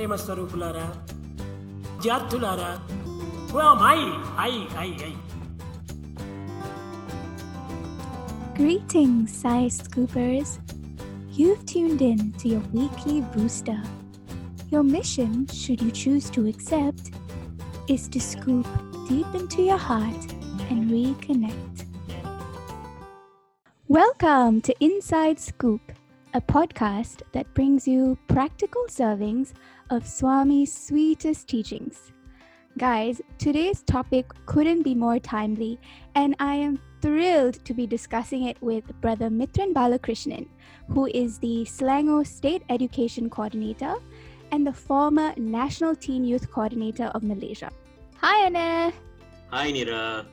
ప్రేమ స్వరూపులారా Greetings, Sai Scoopers! You've tuned in to your weekly booster. Your mission, should you choose to accept, is to scoop deep into your heart and reconnect. Welcome to Inside Scoop, a podcast that brings you practical servings of Swami's sweetest teachings. Guys, today's topic couldn't be more timely, and I am thrilled to be discussing it with Brother Mitran Balakrishnan, who is the Selangor State Education Coordinator and the former National Teen Youth Coordinator of Malaysia. Hi, Anna! Hi, Nira.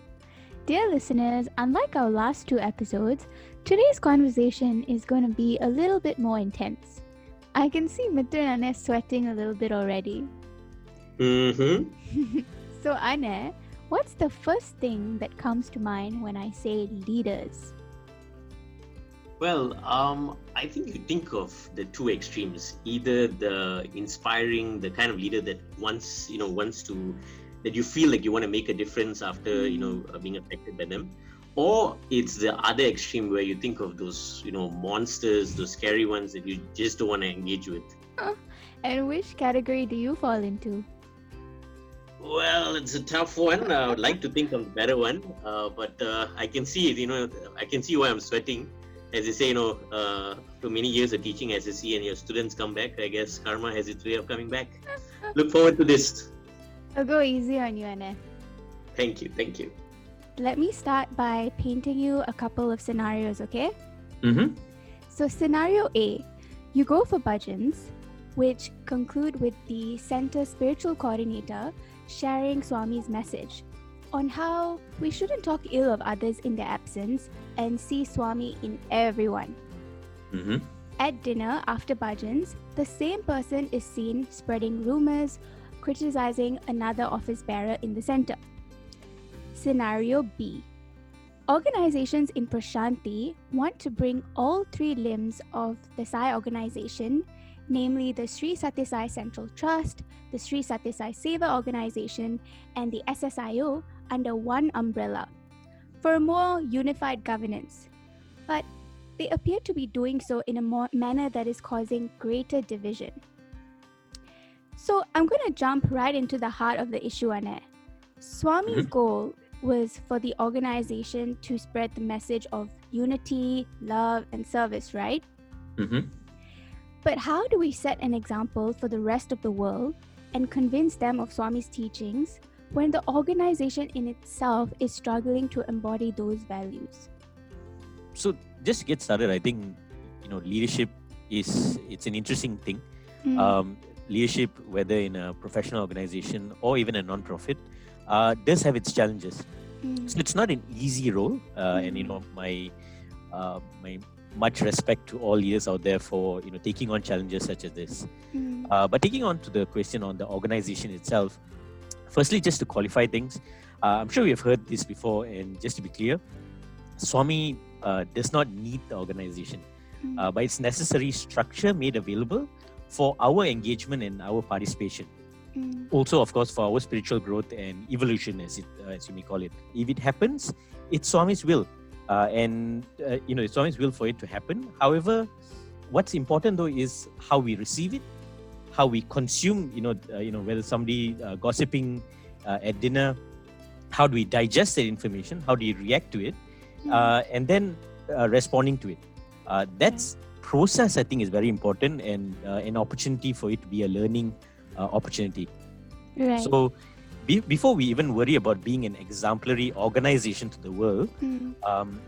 Dear listeners, unlike our last two episodes, today's conversation is going to be a little bit more intense. I can see Mitran and Anna sweating a little bit already. Mm-hmm. so, Anna, what's the first thing that comes to mind when I say leaders? Well, um, I think you think of the two extremes. Either the inspiring, the kind of leader that wants, you know, wants to, that you feel like you want to make a difference after, you know, uh, being affected by them, or it's the other extreme where you think of those, you know, monsters, those scary ones that you just don't want to engage with. And which category do you fall into? Well, it's a tough one. I would like to think of the better one, uh, but uh, I can see it. You know, I can see why I'm sweating. As you say, you know, uh, after many years of teaching SSC and your students come back, I guess karma has its way of coming back. Look forward to this. I'll go easy on you, Anna. Thank you, thank you. Let me start by painting you a couple of scenarios, okay? Mm-hmm. So, scenario A, you go for bhajans, which conclude with the center spiritual coordinator sharing Swami's message on how we shouldn't talk ill of others in their absence and see Swami in everyone. Mm-hmm. At dinner after bhajans, the same person is seen spreading rumors, criticizing another office bearer in the center. Scenario B Organizations in Prashanti want to bring all three limbs of the Sai organization, namely the Sri Sathya Sai Central Trust, the Sri Sathya Sai Seva organization, and the SSIO under one umbrella for a more unified governance. But they appear to be doing so in a more manner that is causing greater division. So I'm going to jump right into the heart of the issue, Anna. Swami's Mhm. goal was for the organization to spread the message of unity, love, and service, right? Mm-hmm. But how do we set an example for the rest of the world and convince them of Swami's teachings when the organization in itself is struggling to embody those values? so just to get started i think you know leadership is it's an interesting thing Mm, um, leadership whether in a professional organization or even a non-profit uh, does have its challenges. Mm, so it's not an easy role uh, and you know my uh, my much respect to all leaders out there for you know taking on challenges such as this. Mm, uh, but taking on to the question on the organization itself, firstly, just to qualify things, uh, I'm sure we have heard this before, and just to be clear, Swami uh, does not need the organization, mm, uh, but it's necessary structure made available for our engagement and our participation. Mm, Also, of course, for our spiritual growth and evolution, as it uh, as you may call it. If it happens, it's Swami's will, uh, and uh, you know, it's Swami's will for it to happen. However, what's important though is how we receive it, how we consume. You know, uh, you know whether somebody uh, gossiping uh, at dinner, how do we digest that information? How do you react to it? mm, uh, and then uh, responding to it. Uh, that's process I think is very important and uh, an opportunity for it to be a learning uh, opportunity. right. So be, before we even worry about being an exemplary organization to the world, mm, um,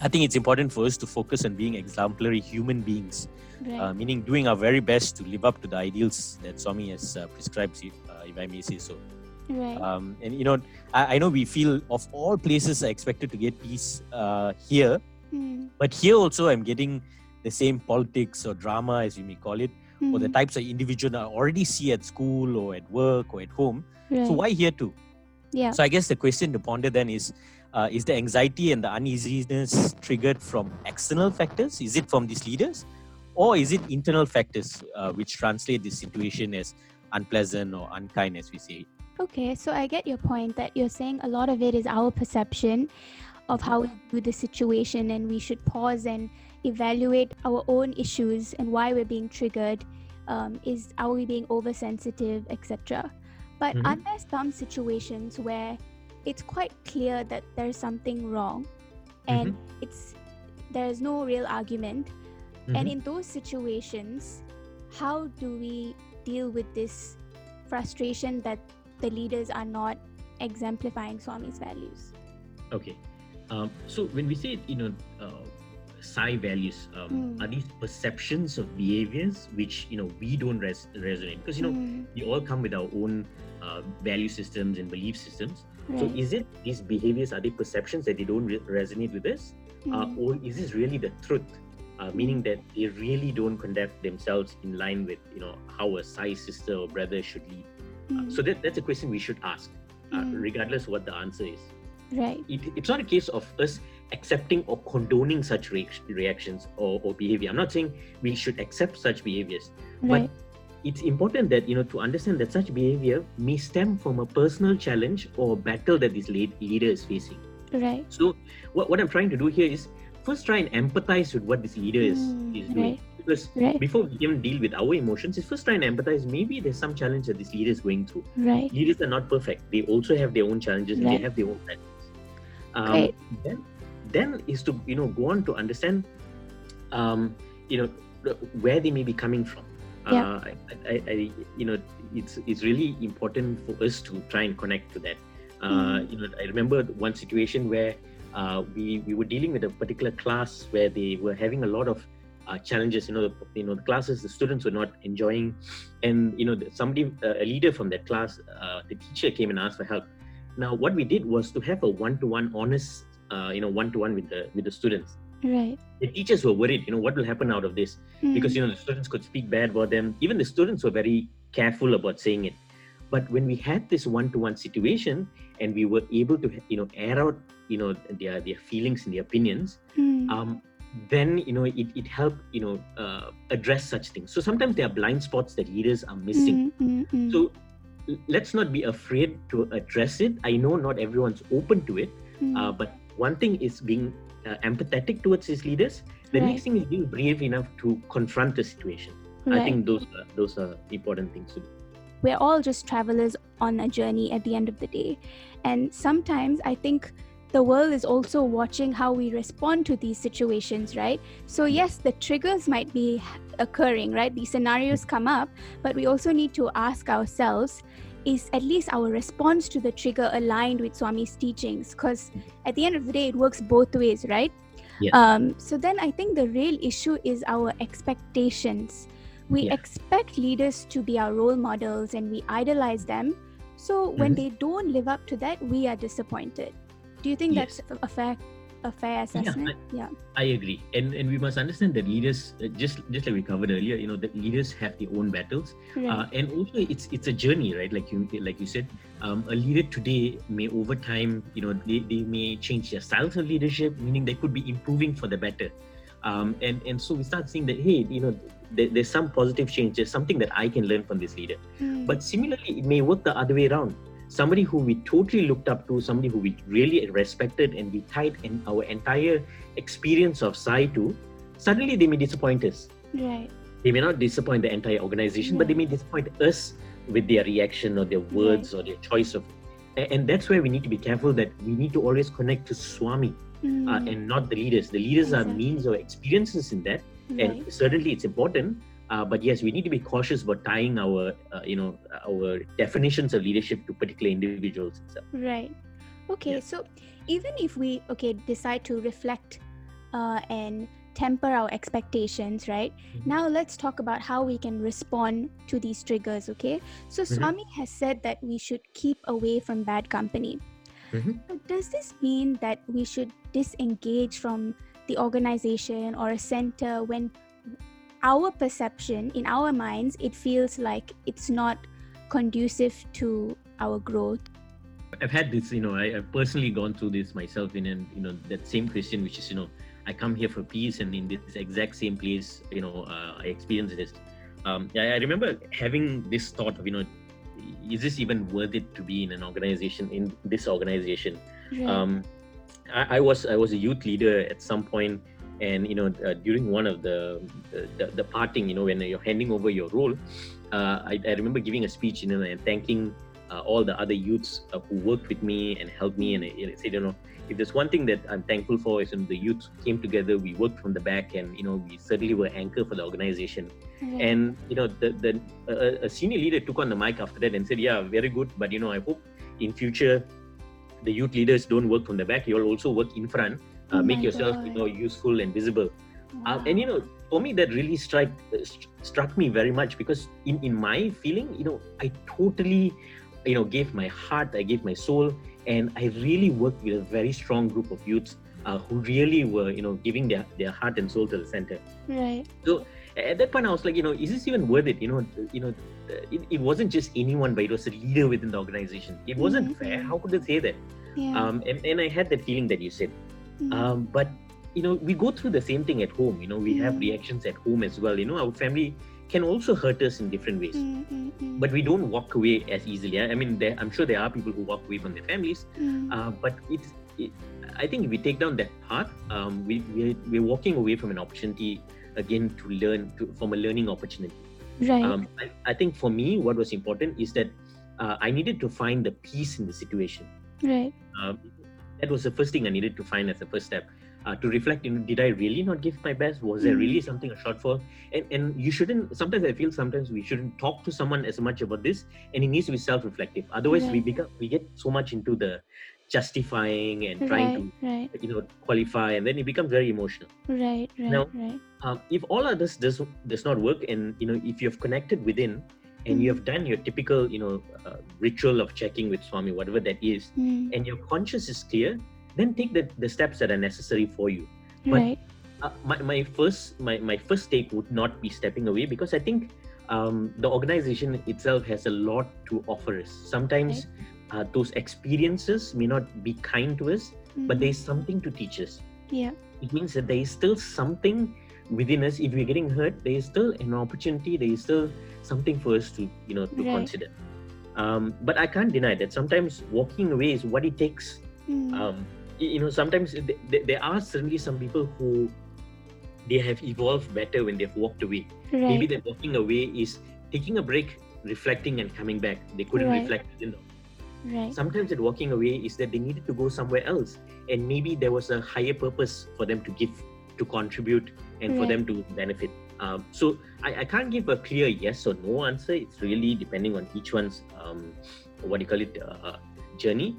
I think it's important for us to focus on being exemplary human beings, right. uh, meaning doing our very best to live up to the ideals that Swami has uh, prescribed, uh, if I may say so. right. Um, and you know, I, I know we feel of all places are expected to get peace uh, here, mm, but here also I'm getting the same politics or drama, as you may call it, or the mm, types of individual I already see at school or at work or at home. right. So why here too? Yeah. So I guess the question to ponder then is: uh, Is the anxiety and the uneasiness triggered from external factors? Is it from these leaders, or is it internal factors uh, which translate this situation as unpleasant or unkind, as we say? Okay, so I get your point that you're saying a lot of it is our perception of how we view the situation, and we should pause and evaluate our own issues and why we're being triggered. Um, is are we being oversensitive, etc. But Mhm. are there some situations where it's quite clear that there's something wrong, and it's there's no real argument, and Mhm. in those situations, how do we deal with this frustration that the leaders are not exemplifying Swami's values? Okay. Um, so when we say, it you know, uh, Sai values, um, Mm. are these perceptions of behaviors which, you know, we don't res- resonate? Because, you know, Mm, we all come with our own uh, value systems and belief systems. So is it these behaviors, are they perceptions that they don't re- resonate with us? Uh, Mm, or is this really the truth? Uh, meaning that they really don't conduct themselves in line with, you know, how a Sai sister or brother should lead. Uh, mm, so that, that's a question we should ask, uh, Mm. regardless what the answer is right. it, it's not a case of us accepting or condoning such reac- reactions or, or behavior. I'm not saying we should accept such behaviors, Right. it's important that you know to understand that such behavior may stem from a personal challenge or battle that this lead, leader is facing. Right. So, what, what I'm trying to do here is first try and empathize with what this leader is, Mm, is doing. right. Because Right. before we even deal with our emotions, is first try and empathize. Maybe there's some challenge that this leader is going through. Right. Leaders are not perfect. They also have their own challenges and they have their own challenges. Um, Great. Then, then is to you know go on to understand, um, you know, where they may be coming from. Yeah. Uh, I, I, I, you know, it's it's really important for us to try and connect to that. Uh, Mhm. You know, I remember one situation where uh, we we were dealing with a particular class where they were having a lot of uh, challenges. You know, the, you know, the classes the students were not enjoying, and you know, somebody, uh, a leader from that class, uh, the teacher came and asked for help. Now, what we did was to have a one-to-one, honest, uh, you know, one-to-one with the with the students. Right. The teachers were worried, you know, what will happen out of this because Mm, you know the students could speak bad about them. Even the students were very careful about saying it. But when we had this one-to-one situation and we were able to, you know, air out, you know, their their feelings and their opinions, mm, um, then you know it, it helped you know uh, address such things. So sometimes there are blind spots that leaders are missing. mm, mm, mm, So let's not be afraid to address it. I know not everyone's open to it, mm, uh, but one thing is being uh, empathetic towards his leaders. The Right. next thing is being brave enough to confront the situation. I think those are, those are important things to do. we're all just travelers on a journey at the end of the day. And sometimes I think the world is also watching how we respond to these situations, right? So, yes, the triggers might be occurring, right? These scenarios come up, but we also need to ask ourselves is at least our response to the trigger aligned with Swami's teachings? Because at the end of the day, it works both ways, right? Yes. Um, so then I think the real issue is our expectations we Yeah. expect leaders to be our role models and we idolize them so when Mhm. they don't live up to that we are disappointed do you think Yes. that's a fair a fair assessment yeah I agree, and and we must understand that leaders, uh, just just like we covered earlier, you know, that leaders have their own battles, right uh, and also it's it's a journey, right? Like you like you said, um, a leader today may over time, you know, they, they may change their styles of leadership, meaning they could be improving for the better. Um, and and so we start seeing that hey, you know, there's some positive change. There's something that I can learn from this leader. Hmm. But similarly, it may work the other way around. Somebody who we totally looked up to, somebody who we really respected, and we tied in our entire experience of Sai to, suddenly they may disappoint us. right They may not disappoint the entire organization, but they may disappoint us with their reaction or their words or their choice of. And that's where we need to be careful that we need to always connect to Swami uh, Hmm. and not the leaders. The leaders are means or experiences in that, right. and certainly it's important uh, but yes we need to be cautious about tying our uh, you know our definitions of leadership to particular individuals itself Right. Okay, Yeah. so even if we okay decide to reflect uh, and temper our expectations, right? Mhm. Now let's talk about how we can respond to these triggers. Okay, so Mhm. Swami has said that we should keep away from bad company. Mhm. So does this mean that we should disengage from the organization or a center when our perception in our minds it feels like it's not conducive to our growth? i've had this you know I, i've personally gone through this myself in and you know that same question which is you know I come here for peace, and in this exact same place, you know, uh, I experience this. Um, I, I remember having this thought of, you know, is this even worth it to be in an organization in this organization? Um, I, I was I was a youth leader at some point, and you know, uh, during one of the, the the parting, you know, when you're handing over your role, uh, I, I remember giving a speech, you know, and thanking uh, all the other youths uh, who worked with me and helped me, and I, I said, you know if there's one thing that I'm thankful for is when the youth came together, we worked from the back, and you know we certainly were anchor for the organization. And you know the the a, senior leader took on the mic after that and said, "Yeah, very good, but you know I hope in future the youth leaders don't work from the back. You'll also work in front. Uh, Oh make my yourself you know useful and visible." Uh, and you know for me that really strike uh, st- struck me very much because in in my feeling you know i totally you know gave my heart i gave my soul and i really worked with a very strong group of youths uh, who really were you know giving their, their heart and soul to the center. Right. So at that point i was like you know is this even worth it? You know you know it, it wasn't just anyone but it was a leader within the organization. It wasn't Mhm, fair. How could they say that? Yeah. um and, and i had that feeling that you said Mhm. um, but you know we go through the same thing at home you know we have Mm. reactions at home as well you know our family can also hurt us in different ways Mm, mm, mm, but we don't walk away as easily i I mean there, i'm sure there are people who walk away from their families mm. uh, but it's it, i think if we take down that path um, we, we're, we're walking away from an opportunity again to learn to, from a learning opportunity right. um, I, I think for me what was important is that uh, i needed to find the peace in the situation right. um, that was the first thing I needed to find as the first step. Uh, to reflect, you know, did I really not give my best? Was there Mhm. really something a shortfall? And and you shouldn't. Sometimes I feel sometimes we shouldn't talk to someone as much about this, and it needs to be self-reflective. Otherwise, we become we get so much into the justifying and trying Right. Right. to you know qualify, and then it becomes very emotional. Right. Right. Now- right. Um, if all of this does does not work, and you know if you have connected within, and you Mhm. have done your typical you know uh, ritual of checking with Swami, whatever that is, Mm, and your conscience is clear, then take the, the steps that are necessary for you. but- right. Uh, my, my first my, my first take would not be stepping away because I think um, the organization itself has a lot to offer us. Sometimes uh, those experiences may not be kind to us, but Mhm. there is something to teach us. Yeah. It means that there is still something within us. If we're getting hurt, there is still an opportunity. There is still something for us to you know to Right. consider. Um, but I can't deny that sometimes walking away is what it takes Mm, um, you know sometimes th- th- there are certainly some people who they have evolved better when they've walked away right. maybe that walking away is taking a break reflecting and coming back they couldn't Right. reflect within them. right. sometimes that walking away is that they needed to go somewhere else and maybe there was a higher purpose for them to give to contribute and for them to benefit um, so I, I can't give a clear yes or no answer it's really depending on each one's um, what do you call it uh, journey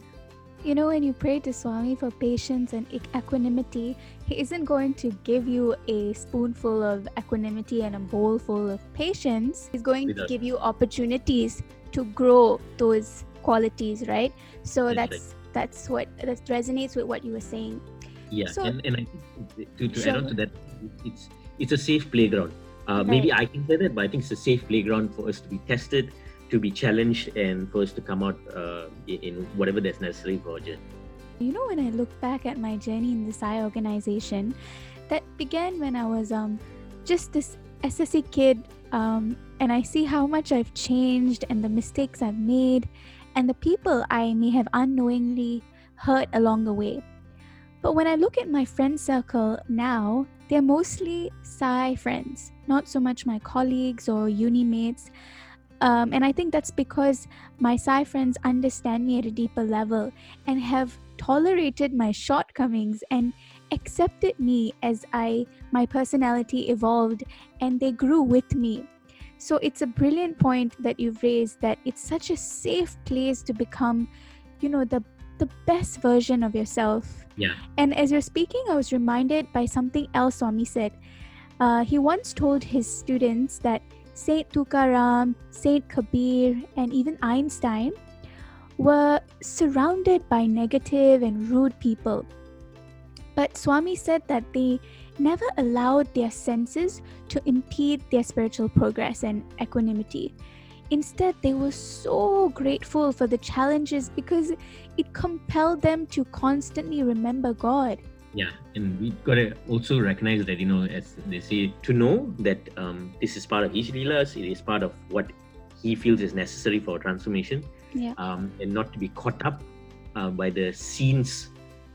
You know, when you pray to Swami for patience and equanimity, he isn't going to give you a spoonful of equanimity and a bowl full of patience. He's going to give you opportunities to grow those qualities, right? So That's right. that's that's what that resonates with what you were saying. Yeah, So- and, and I think to, to add on to that, it's it's a safe playground. Uh, Maybe I can say that, but I think it's a safe playground for us to be tested, to be challenged, and for us to come out uh, in, whatever that's necessary for our journey. You know, when I look back at my journey in the Sai organization, that began when I was um just this SSC kid, um, and I see how much I've changed and the mistakes I've made, and the people I may have unknowingly hurt along the way. But when I look at my friend circle now, they're mostly Sai friends, not so much my colleagues or uni mates. Um, and I think that's because my Sai friends understand me at a deeper level and have tolerated my shortcomings and accepted me as I my personality evolved and they grew with me. So it's a brilliant point that you've raised that it's such a safe place to become, you know, the the best version of yourself. Yeah. And as you're speaking, I was reminded by something else Swami said. Uh, he once told his students that Saint Tukaram, Saint Kabir, and even Einstein were surrounded by negative and rude people. But Swami said that they never allowed their senses to impede their spiritual progress and equanimity. Instead, they were so grateful for the challenges because it compelled them to constantly remember God. yeah and we gotta also recognize that you know as they say to know that um, this is part of his leelas it is part of what he feels is necessary for transformation Yeah. um, and not to be caught up uh, by the scenes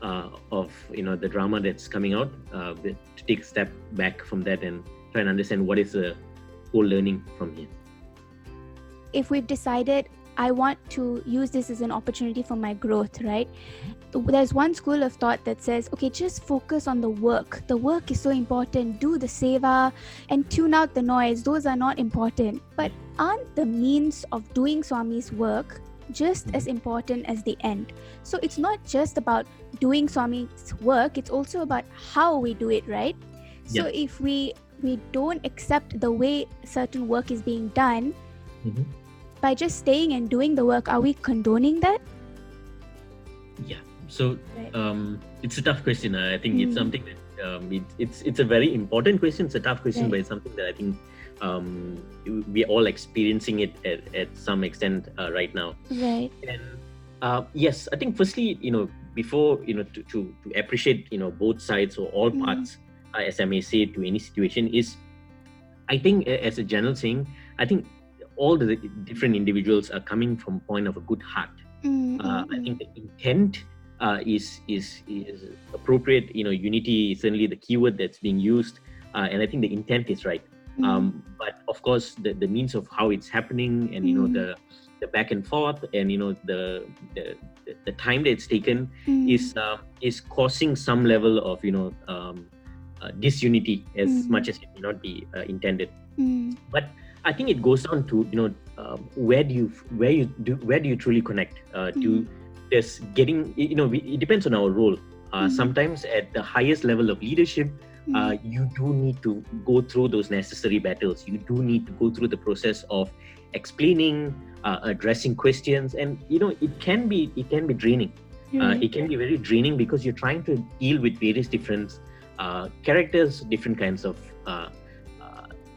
uh, of you know the drama that's coming out uh, to take a step back from that and try and understand what is the whole learning from here if we've decided I want to use this as an opportunity for my growth, right? There's one school of thought that says, okay, just focus on the work. The work is so important. Do the seva and tune out the noise. Those are not important. But aren't the means of doing Swami's work just as important as the end? So it's not just about doing Swami's work, it's also about how we do it, right? So Yeah. if we we don't accept the way certain work is being done, Mhm. By just staying and doing the work, are we condoning that? yeah so Right. um, it's a tough question i think it's Mm. something that um, it, it's it's a very important question it's a tough question Right. but it's something that i think um, we're all experiencing it at, at some extent uh, right now Right. and uh, yes i think firstly you know before you know to, to, to appreciate you know both sides or all Mm. parts uh, as i may say to any situation is i think as a general thing i think all the different individuals are coming from point of a good heart Mm, uh, I think the intent uh, is is is appropriate. You know, unity is certainly the keyword that's being used, uh, and I think the intent is right. Mm, Um, but of course, the, the means of how it's happening, and you know Mm. the the back and forth, and you know the the, the time that it's taken mm, is uh, is causing some level of you know um, uh, disunity as Mm. much as it may not be uh, intended. mm, I think it goes down to you know um, where do you where you do where do you truly connect uh, to just getting you know we, it depends on our role. Uh, Mhm. Sometimes at the highest level of leadership, mm, uh, you do need to go through those necessary battles. You do need to go through the process of explaining, uh, addressing questions, and you know it can be it can be draining. Uh, right. it can be very draining because you're trying to deal with various different uh, characters, different kinds of uh, uh,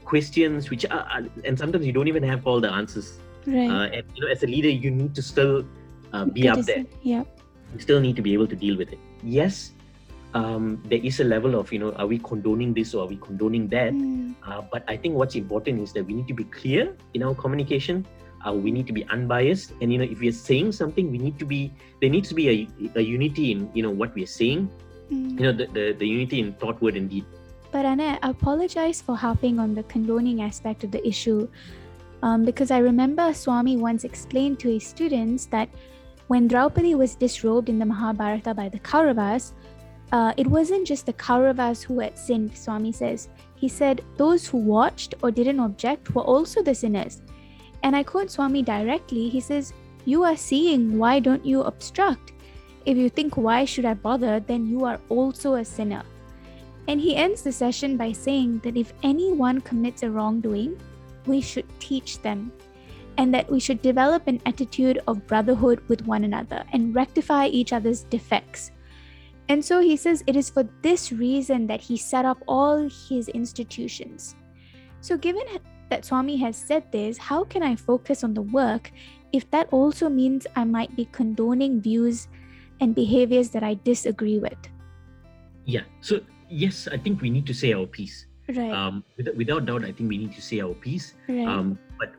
questions, which are, are- and sometimes you don't even have all the answers. right. Uh, and you know, as a leader, you need to still uh, be up there. Yeah. You still need to be able to deal with it. Yes, um, there is a level of you know, are we condoning this or are we condoning that? Mm, Uh, but I think what's important is that we need to be clear in our communication. Uh, we need to be unbiased, and you know, if we are saying something, we need to be there needs to be a, a unity in you know what we are saying. mm. You know, the, the, the unity in thought, word, and deed. Anna, I apologize for harping on the condoning aspect of the issue um, because I remember Swami once explained to his students that when Draupadi was disrobed in the Mahabharata by the Kauravas, uh, it wasn't just the Kauravas who had sinned, Swami says. He said those who watched or didn't object were also the sinners. And I quote Swami directly. He says, You are seeing, why don't you obstruct? If you think, Why should I bother? then you are also a sinner. And he ends the session by saying that if anyone commits a wrongdoing, we should teach them, and that we should develop an attitude of brotherhood with one another and rectify each other's defects. And so he says it is for this reason that he set up all his institutions. So, given that Swami has said this, how can I focus on the work if that also means I might be condoning views and behaviors that I disagree with? Yeah. So yes, I think we need to say our piece. Right, Um, without, without doubt, I think we need to say our piece. right. Um, but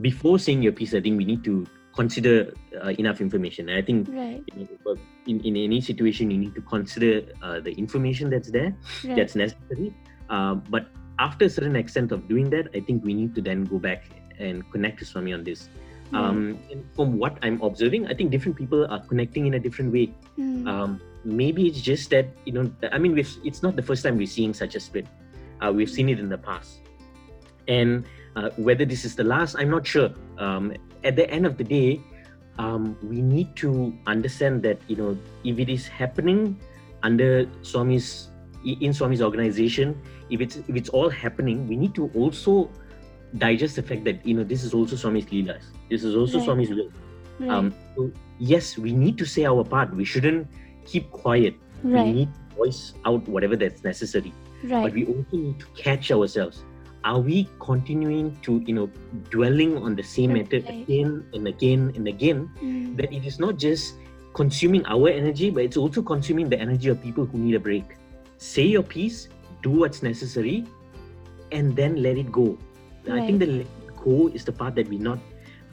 before saying your piece, I think we need to consider uh, enough information. And I think Right, you know, in, in any situation, you need to consider uh, the information that's there, right. that's necessary. Um, but after a certain extent of doing that, I think we need to then go back and connect to Swami on this. right. Um, and from what I'm observing, I think different people are connecting in a different way. Mm, Um, maybe it's just that you know, I mean, we've, it's not the first time we're seeing such a split. Uh, we've seen it in the past, and uh, whether this is the last, I'm not sure. Um, at the end of the day, um, we need to understand that you know, if it is happening under Swami's in Swami's organization, if it's if it's all happening, we need to also digest the fact that you know this is also Swami's leelas. This is also Right. Swami's will. right, Um, so yes, we need to say our part. We shouldn't keep quiet. We need to voice out whatever that's necessary. But we also need to catch ourselves. Are we continuing to, you know, dwelling on the same matter Right. again and again and again? Mm, That it is not just consuming our energy, but it's also consuming the energy of people who need a break. Say your piece, do what's necessary, and then let it go. I think the let go is the part that we not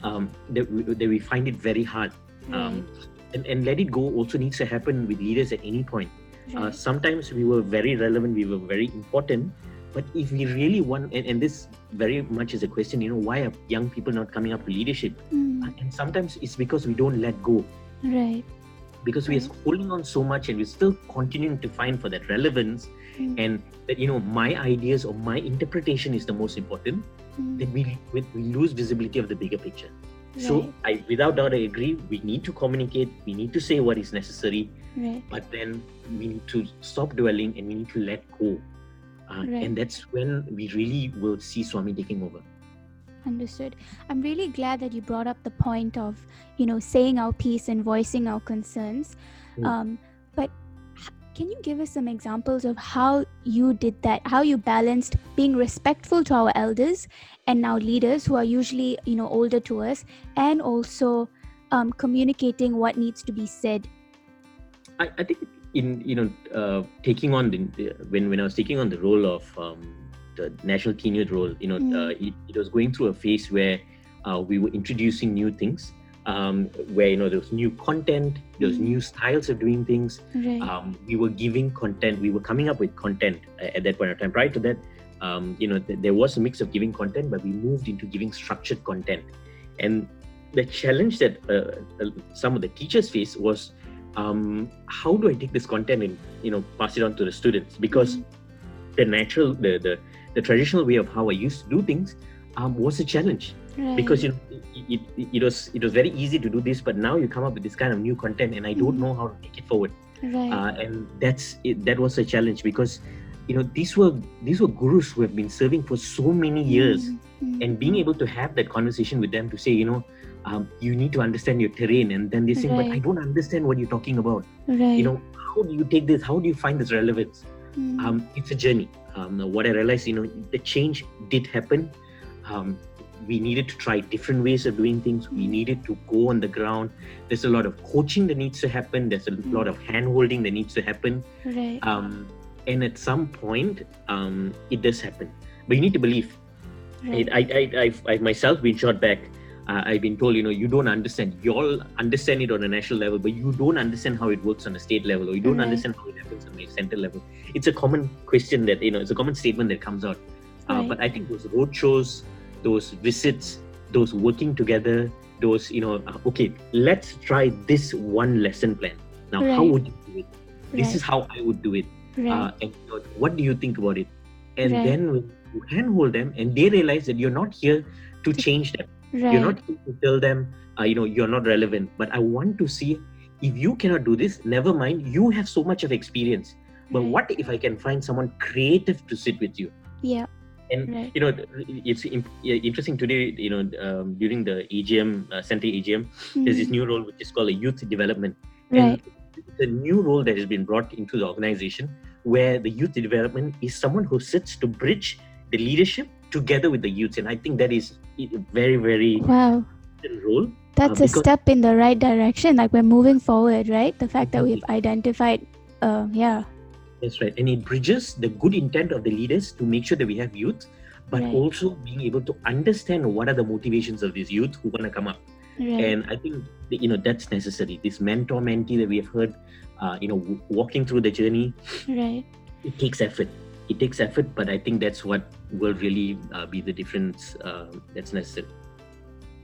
um, that, we, that we find it very hard. Um, and, and let it go also needs to happen with leaders at any point. Uh, sometimes we were very relevant, we were very important, but if we really want, and, and this very much is a question, you know, why are young people not coming up to leadership? Mm, Uh, And sometimes it's because we don't let go, right. because we are holding on so much and we're still continuing to find for that relevance, Mm, and that, you know, my ideas or my interpretation is the most important, mm, that we, we lose visibility of the bigger picture. So, I, without doubt, I agree. We need to communicate. We need to say what is necessary, right. but then we need to stop dwelling and we need to let go. Uh, Right. And that's when we really will see Swami taking over. Understood. I'm really glad that you brought up the point of, you know, saying our piece and voicing our concerns. Mm. Um, can you give us some examples of how you did that? How you balanced being respectful to our elders and now leaders who are usually, you know, older to us, and also um, communicating what needs to be said. I, I think in you know uh, taking on the, when when I was taking on the role of um, the national keynote role, you know, Mm. uh, it, it was going through a phase where uh, we were introducing new things, um, where you know there was new content, there was Mm. new styles of doing things. Right. Um, we were giving content, we were coming up with content at that point of time. Prior to that, um, you know, th- there was a mix of giving content, but we moved into giving structured content, and the challenge that uh, uh, some of the teachers face was um, how do I take this content and you know pass it on to the students because Mm. the natural the, the the traditional way of how I used to do things um, was a challenge right. because you know it, it, it was it was very easy to do this but now you come up with this kind of new content and I don't Mhm. know how to take it forward. Right. uh, and that's it, that was a challenge because you know these were these were gurus who have been serving for so many years Mm, mm, and being able to have that conversation with them to say you know um, you need to understand your terrain and then they say but i don't understand what you're talking about. Right. you know how do you take this? How do you find this relevance? Mm, um, it's a journey. Um, what i realized you know the change did happen. Um, we needed to try different ways of doing things we needed to go on the ground there's a lot of coaching that needs to happen there's a lot of hand holding that needs to happen right. um, and at some point um, it does happen but you need to believe right. I, I, I, I've, I've myself been shot back. Uh, I've been told, you know, you don't understand. You all understand it on a national level, but you don't understand how it works on a state level, or you don't Right. understand how it happens on a center level. It's a common question that you know, it's a common statement that comes out. Uh, Right. But I think those road shows, those visits, those working together, those you know, uh, okay, let's try this one lesson plan. Now, how would you do it? This right. is how I would do it right. uh, and you know, what do you think about it and Right. then you handhold them and they realize that you're not here to change them right. you're not here to tell them uh, you know you're not relevant but i want to see if you cannot do this never mind you have so much of experience but Right. what if i can find someone creative to sit with you Yeah. And Right. you know it's interesting today you know um, during the agm uh, center agm there's this Mhm. new role which is called a youth development Right. and a new role that has been brought into the organization where the youth development is someone who sits to bridge the leadership together with the youths. And I think that is a very, very Wow. role. That's Uh, a step in the right direction. Like we're moving forward, right? The fact that we've identified, uh, yeah, That's right. And it bridges the good intent of the leaders to make sure that we have youth, but Right. also being able to understand what are the motivations of these youth who want to come up. right. And I think that, you know that's necessary. This mentor mentee that we have heard, uh, you know, w- walking through the journey, right. it takes effort. It takes effort, but I think that's what will really uh, be the difference uh, that's necessary.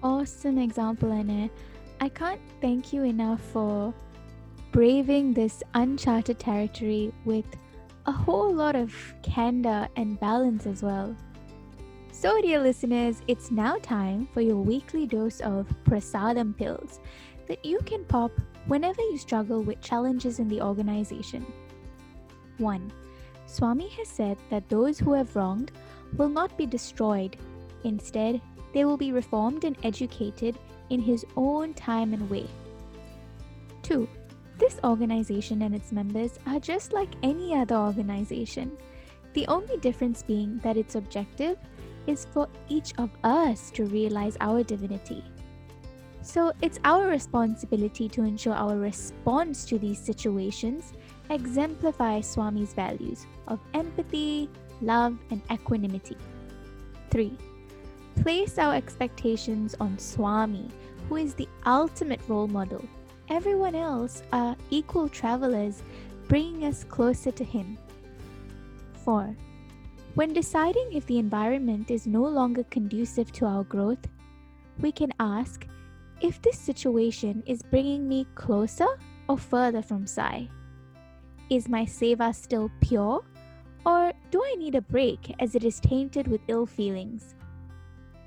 Awesome example, Anna. I can't thank you enough for braving this uncharted territory with a whole lot of candor and balance as well. So, dear listeners, it's now time for your weekly dose of prasadam pills that you can pop whenever you struggle with challenges in the organization. 1. Swami has said that those who have wronged will not be destroyed. Instead, they will be reformed and educated in his own time and way. 2. This organization and its members are just like any other organization, the only difference being that its objective is for each of us to realize our divinity. So it's our responsibility to ensure our response to these situations exemplifies Swami's values of empathy, love, and equanimity. 3. Place our expectations on Swami, who is the ultimate role model. Everyone else are equal travelers, bringing us closer to him. 4. When deciding if the environment is no longer conducive to our growth, we can ask if this situation is bringing me closer or further from Sai. Is my seva still pure? Or do I need a break as it is tainted with ill feelings?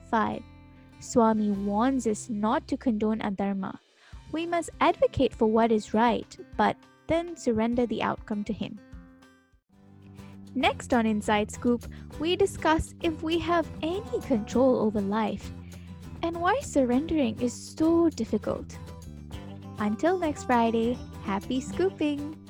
5. Swami warns us not to condone adharma. We must advocate for what is right, but then surrender the outcome to Him. Next on Inside Scoop, we discuss if we have any control over life and why surrendering is so difficult. Until next Friday, happy scooping!